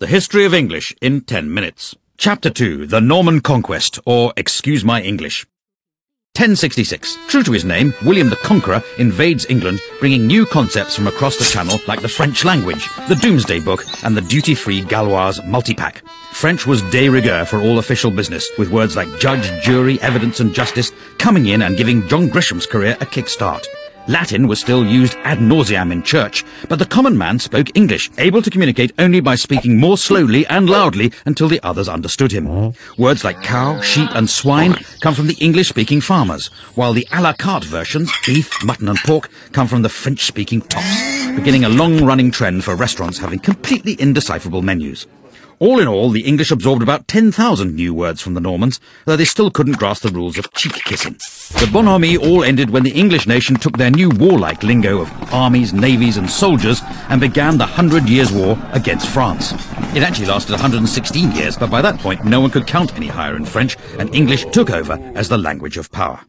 The History of English in 10 minutes. Chapter 2 The Norman Conquest, or Excuse My English. 1066. True to his name, William the Conqueror invades England, bringing new concepts from across the Channel like the French language, the Domesday Book, and the duty-free Gauloise multipack. French was de rigueur for all official business, with words like judge, jury, evidence, and justice coming in and giving John Grisham's career a kickstart. Latin was still used ad nauseam in church, but the common man spoke English, able to communicate only by speaking more slowly and loudly until the others understood him. Words like cow, sheep, and swine come from the English-speaking farmers, while the a la carte versions, beef, mutton, and pork, come from the French-speaking tops, beginning a long-running trend for restaurants having completely indecipherable menus. All in all, the English absorbed about 10,000 new words from the Normans, though they still couldn't grasp the rules of cheek kissing. The bonhomie all ended when the English nation took their new warlike lingo of armies, navies, and soldiers and began the Hundred Years' War against France. It actually lasted 116 years, but by that point no one could count any higher in French, and English took over as the language of power.